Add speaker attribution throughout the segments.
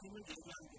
Speaker 1: come giocando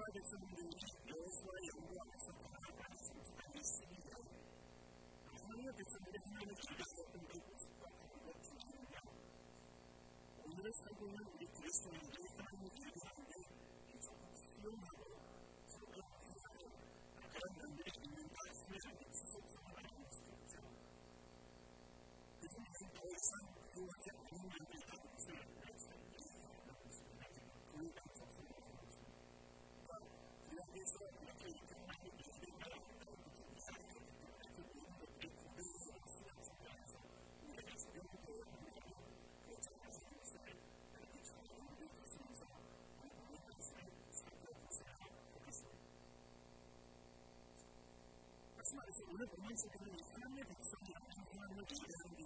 Speaker 1: further from the Rosemary and Watts of the Actions and the City of However, the Mediterranean open to this problem that we can now. We must have one with this 俺と同じで、3年で、3年で、3年で、3年で、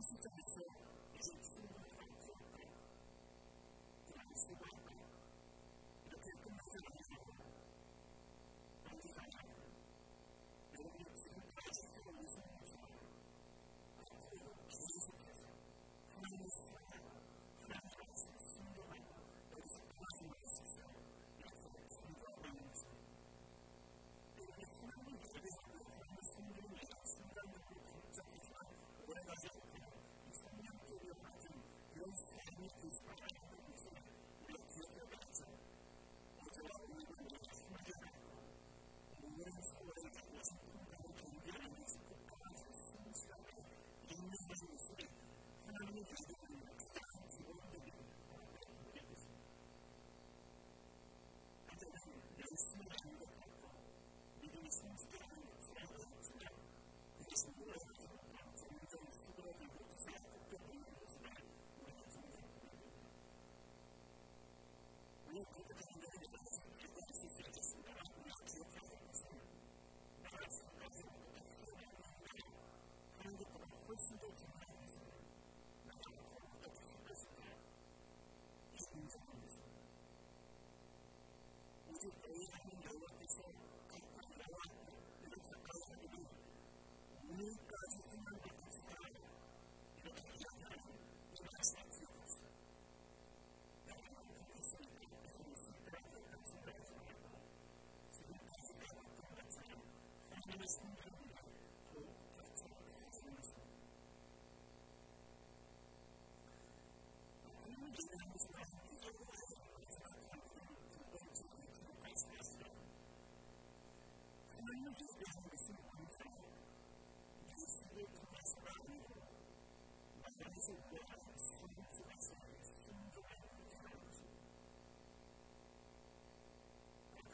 Speaker 1: comme si tu avais fait we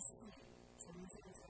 Speaker 1: です。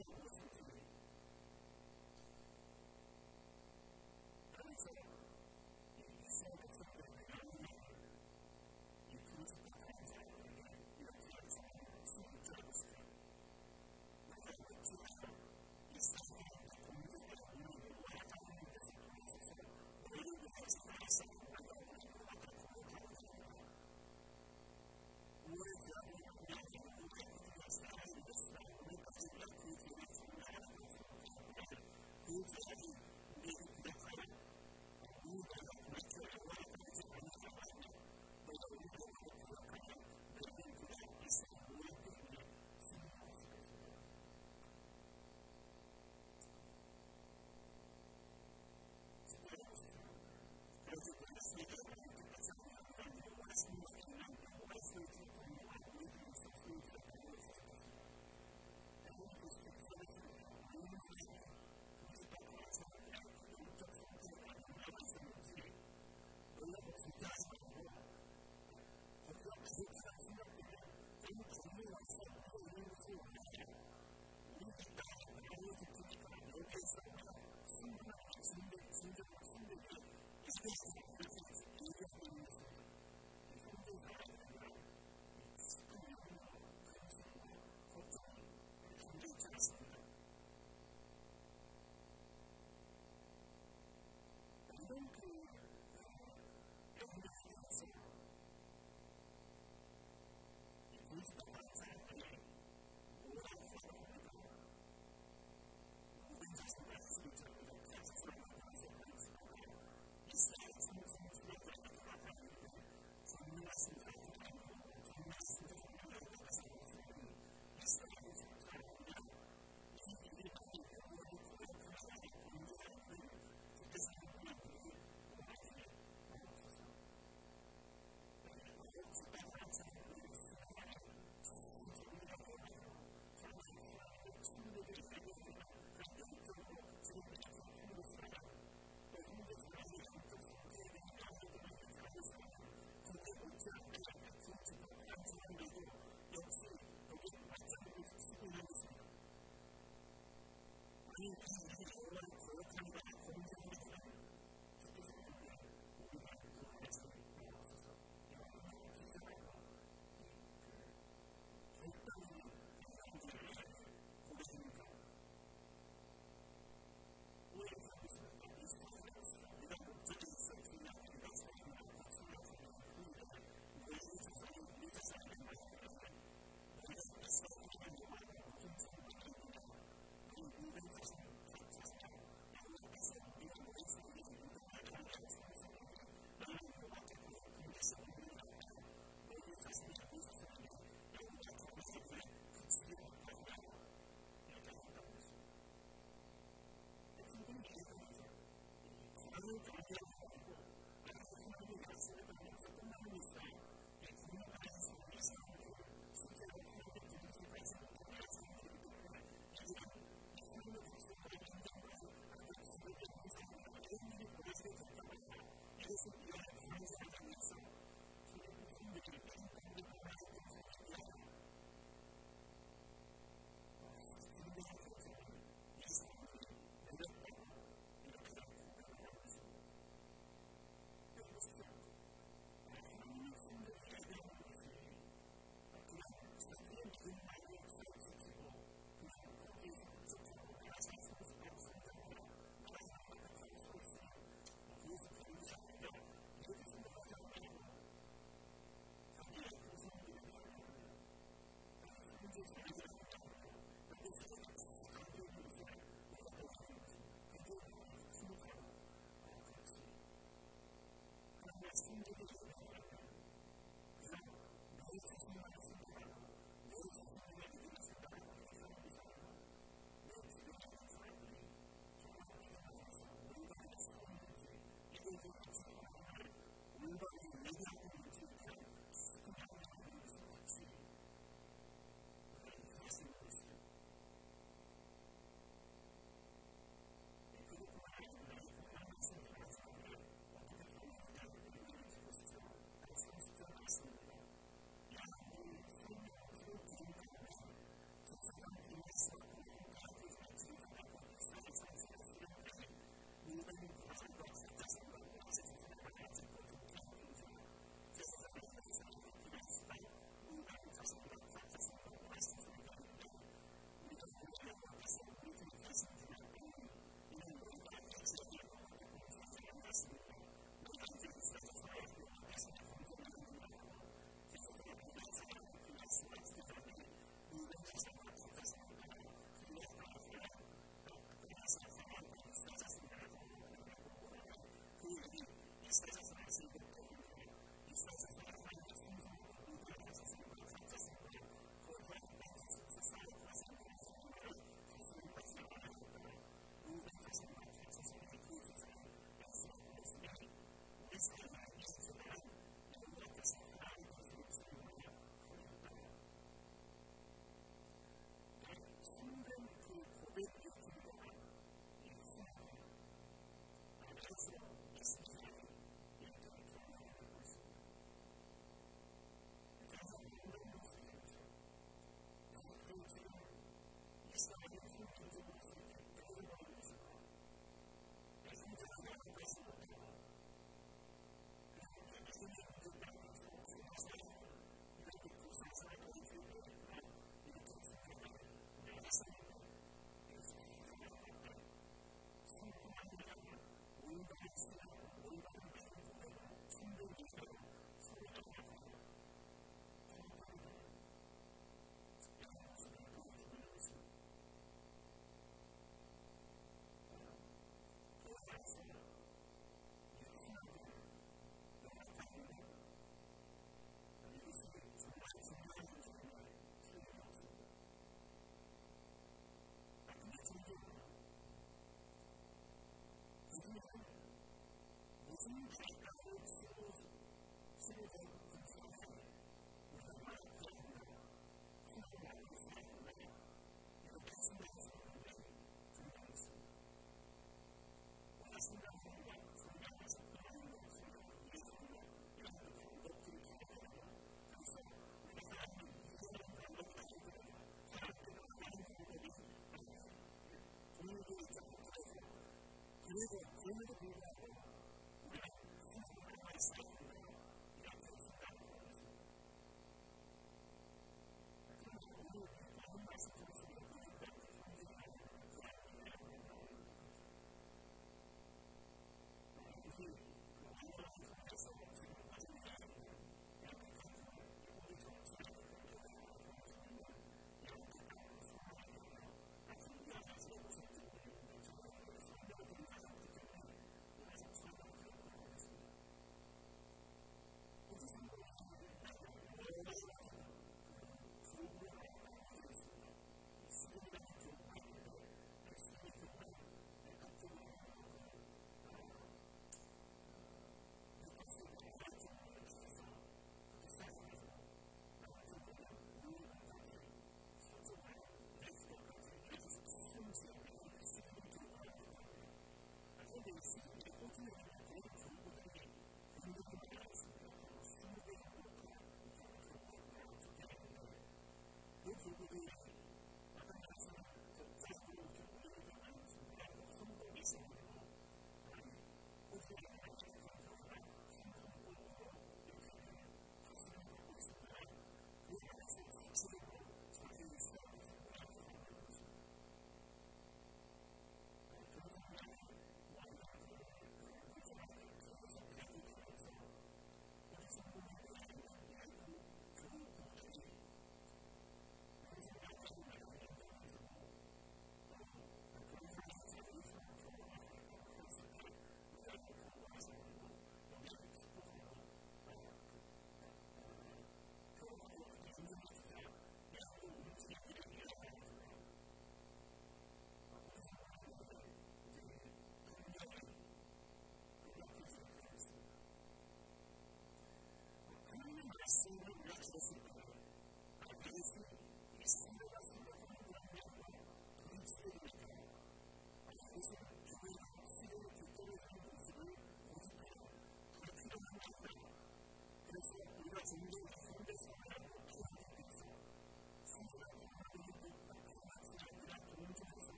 Speaker 1: Move it into the people.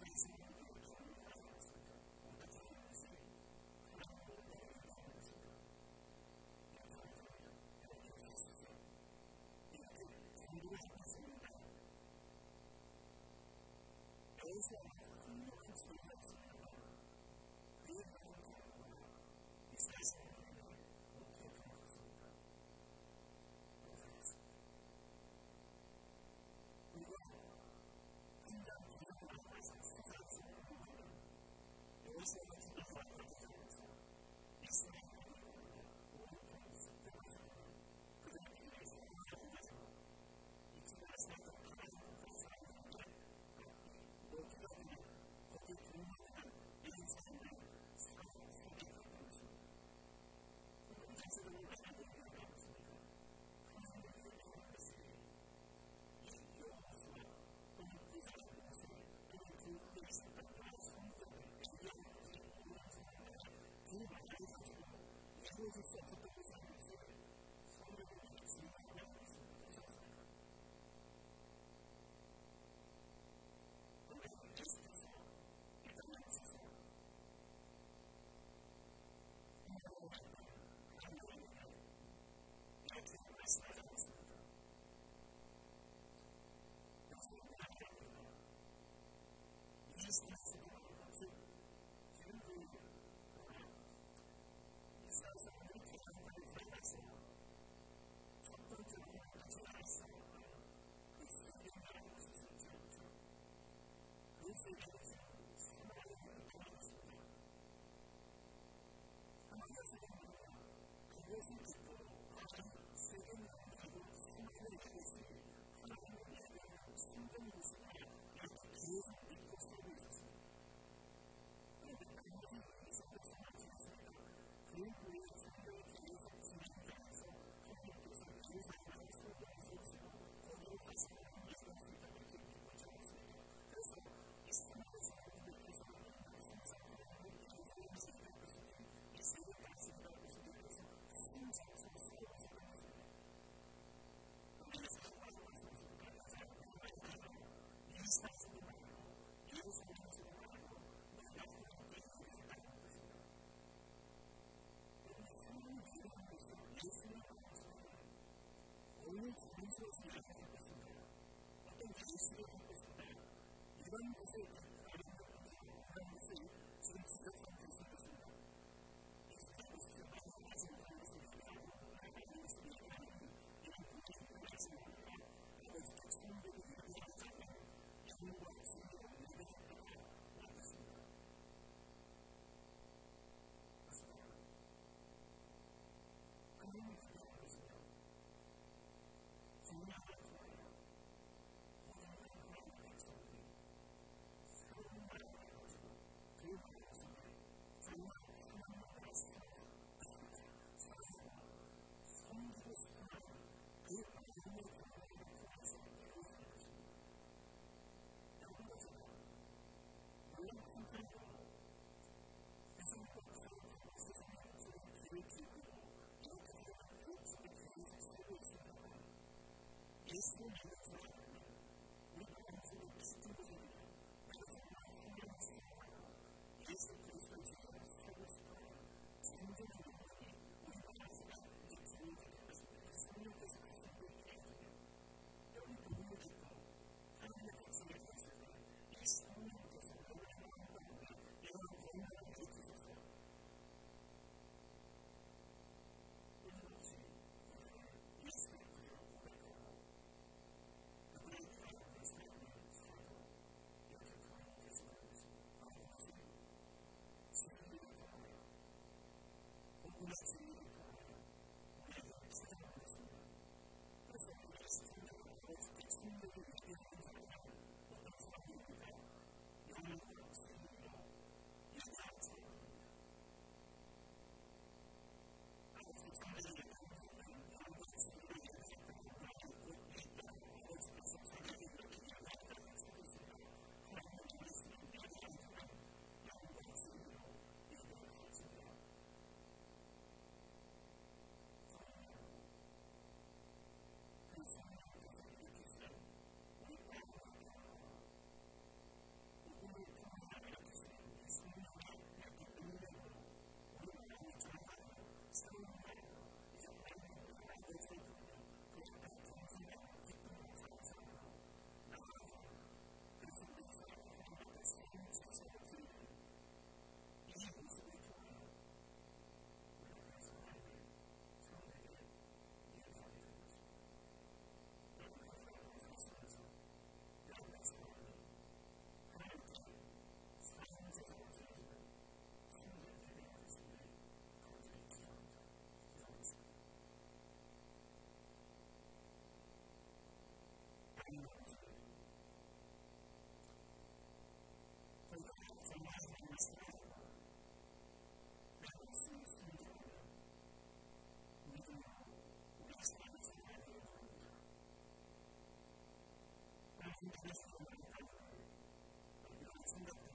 Speaker 1: Thanks. Jesus said to Thank you. 強すぎるんですね。また、自ですね。の 何だ?